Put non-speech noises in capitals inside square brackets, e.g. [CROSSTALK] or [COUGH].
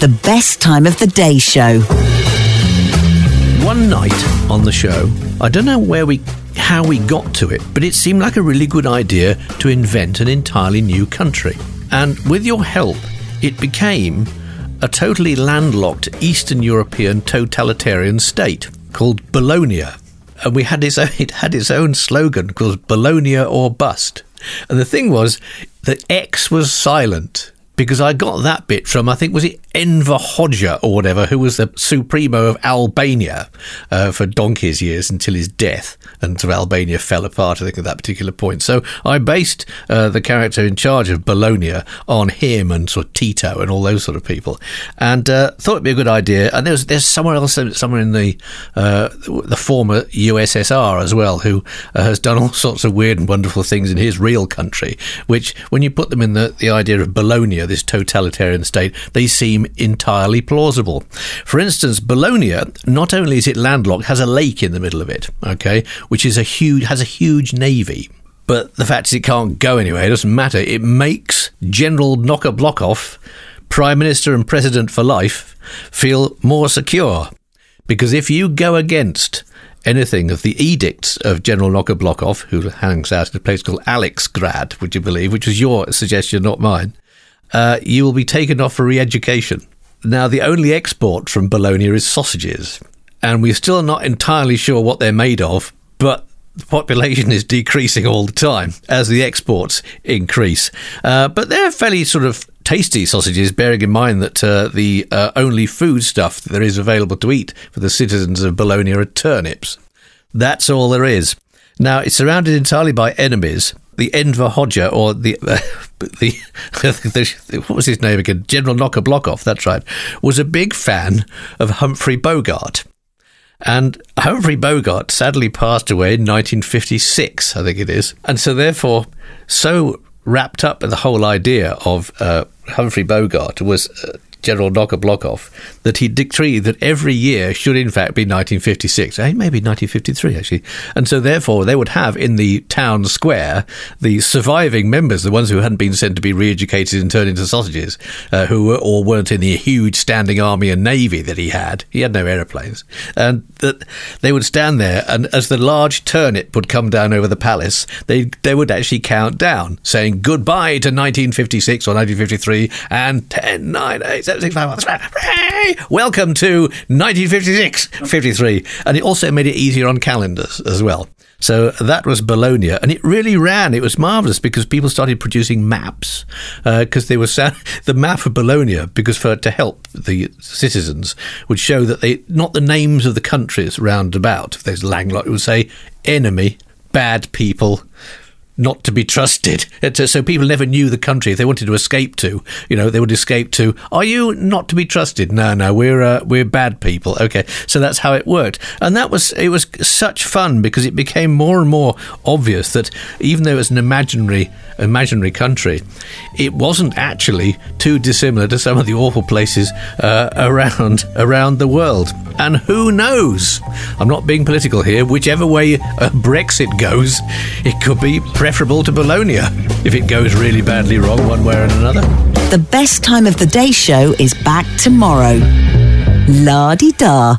The best time of the day show. One night on the show, I don't know where we how we got to it, but it seemed like a really good idea to invent an entirely new country. And with your help, it became a totally landlocked Eastern European totalitarian state called Bologna. And we had its own, it had its own slogan called Bologna or Bust. And the thing was that X was silent because I got that bit from I think was it Enver Hoxha or whatever, who was the supremo of Albania uh, for donkey's years until his death, until Albania fell apart. I think at that particular point. So I based uh, the character in charge of Bologna on him and sort of Tito and all those sort of people, and uh, thought it'd be a good idea. And there's there's somewhere else, somewhere in the uh, the former USSR as well, who uh, has done all sorts of weird and wonderful things in his real country. Which, when you put them in the the idea of Bologna this totalitarian state, they seem entirely plausible. For instance, Bologna, not only is it landlocked, has a lake in the middle of it, okay, which is a huge has a huge navy. But the fact is, it can't go anywhere. It doesn't matter. It makes General Knocker Blockoff, Prime Minister and President for life, feel more secure. Because if you go against anything of the edicts of General Knocker Blockoff, who hangs out at a place called Alexgrad, would you believe, which was your suggestion, not mine, uh, you will be taken off for re education. Now, the only export from Bologna is sausages, and we're still not entirely sure what they're made of, but the population is decreasing all the time as the exports increase. Uh, but they're fairly sort of tasty sausages, bearing in mind that uh, the uh, only food stuff that there is available to eat for the citizens of Bologna are turnips. That's all there is. Now, it's surrounded entirely by enemies. The Enver Hoxha, or the, uh, [LAUGHS] the, [LAUGHS] the, what was his name again? General Knocker Blockoff, that's right, was a big fan of Humphrey Bogart. And Humphrey Bogart sadly passed away in 1956, I think it is. And so, therefore, so wrapped up in the whole idea of uh, Humphrey Bogart was uh, General Knocker that he decreed that every year should in fact be 1956, eh, maybe 1953 actually, and so therefore they would have in the town square the surviving members, the ones who hadn't been sent to be re-educated and turned into sausages, uh, who were or weren't in the huge standing army and navy that he had. He had no aeroplanes, and that they would stand there, and as the large turnip would come down over the palace, they they would actually count down, saying goodbye to 1956 or 1953 and 10, 9, 8, 7, 6, 5, 4, 3, [LAUGHS] welcome to 1956, 53. And it also made it easier on calendars as well. So that was Bologna, and it really ran. It was marvelous because people started producing maps because uh, they were [LAUGHS] the map of Bologna because for to help the citizens would show that they not the names of the countries round about. If there's landlocked, it would say enemy, bad people, not to be trusted. So people never knew the country if they wanted to escape to. You know, they would escape to. Are you not to be trusted? No, no, we're uh, we're bad people. Okay, so that's how it worked, and that was it was such fun because it became more and more obvious that even though it was an imaginary imaginary country, it wasn't actually too dissimilar to some of the awful places uh, around around the world. And who knows? I'm not being political here. Whichever way Brexit goes, it could be. Preferable to Bologna if it goes really badly wrong one way or another. The best time of the day show is back tomorrow. La di da.